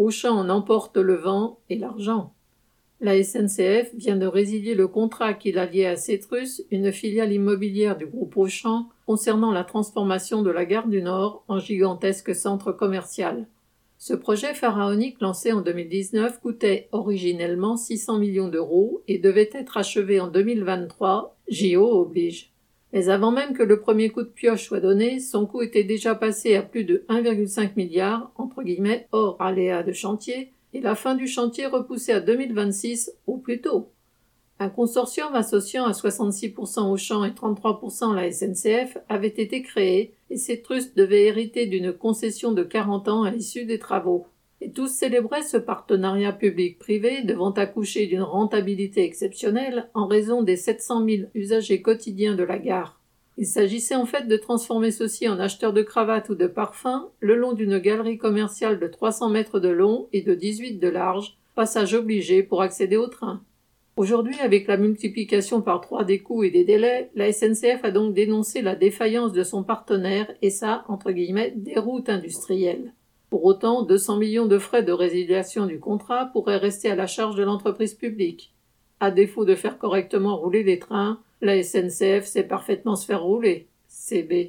Auchan en emporte le vent et l'argent. La SNCF vient de résilier le contrat qu'il a lié à Cetrus, une filiale immobilière du groupe Auchan, concernant la transformation de la gare du Nord en gigantesque centre commercial. Ce projet pharaonique lancé en 2019 coûtait originellement 600 millions d'euros et devait être achevé en 2023, JO oblige. Mais avant même que le premier coup de pioche soit donné, son coût était déjà passé à plus de 1,5 milliard, entre guillemets, hors aléa de chantier, et la fin du chantier repoussée à 2026 au plus tôt. Un consortium associant à 66% Auchan et 33% la SNCF avait été créé et ces trustes devaient hériter d'une concession de 40 ans à l'issue des travaux. Et tous célébraient ce partenariat public-privé devant accoucher d'une rentabilité exceptionnelle en raison des 700 000 usagers quotidiens de la gare. Il s'agissait en fait de transformer ceux-ci en acheteurs de cravates ou de parfums le long d'une galerie commerciale de 300 mètres de long et de 18 de large, passage obligé pour accéder au train. Aujourd'hui, avec la multiplication par trois des coûts et des délais, la SNCF a donc dénoncé la défaillance de son partenaire et sa, entre guillemets, déroute industrielle. Pour autant, 200 millions de frais de résiliation du contrat pourraient rester à la charge de l'entreprise publique. À défaut de faire correctement rouler les trains, la SNCF sait parfaitement se faire rouler. CB.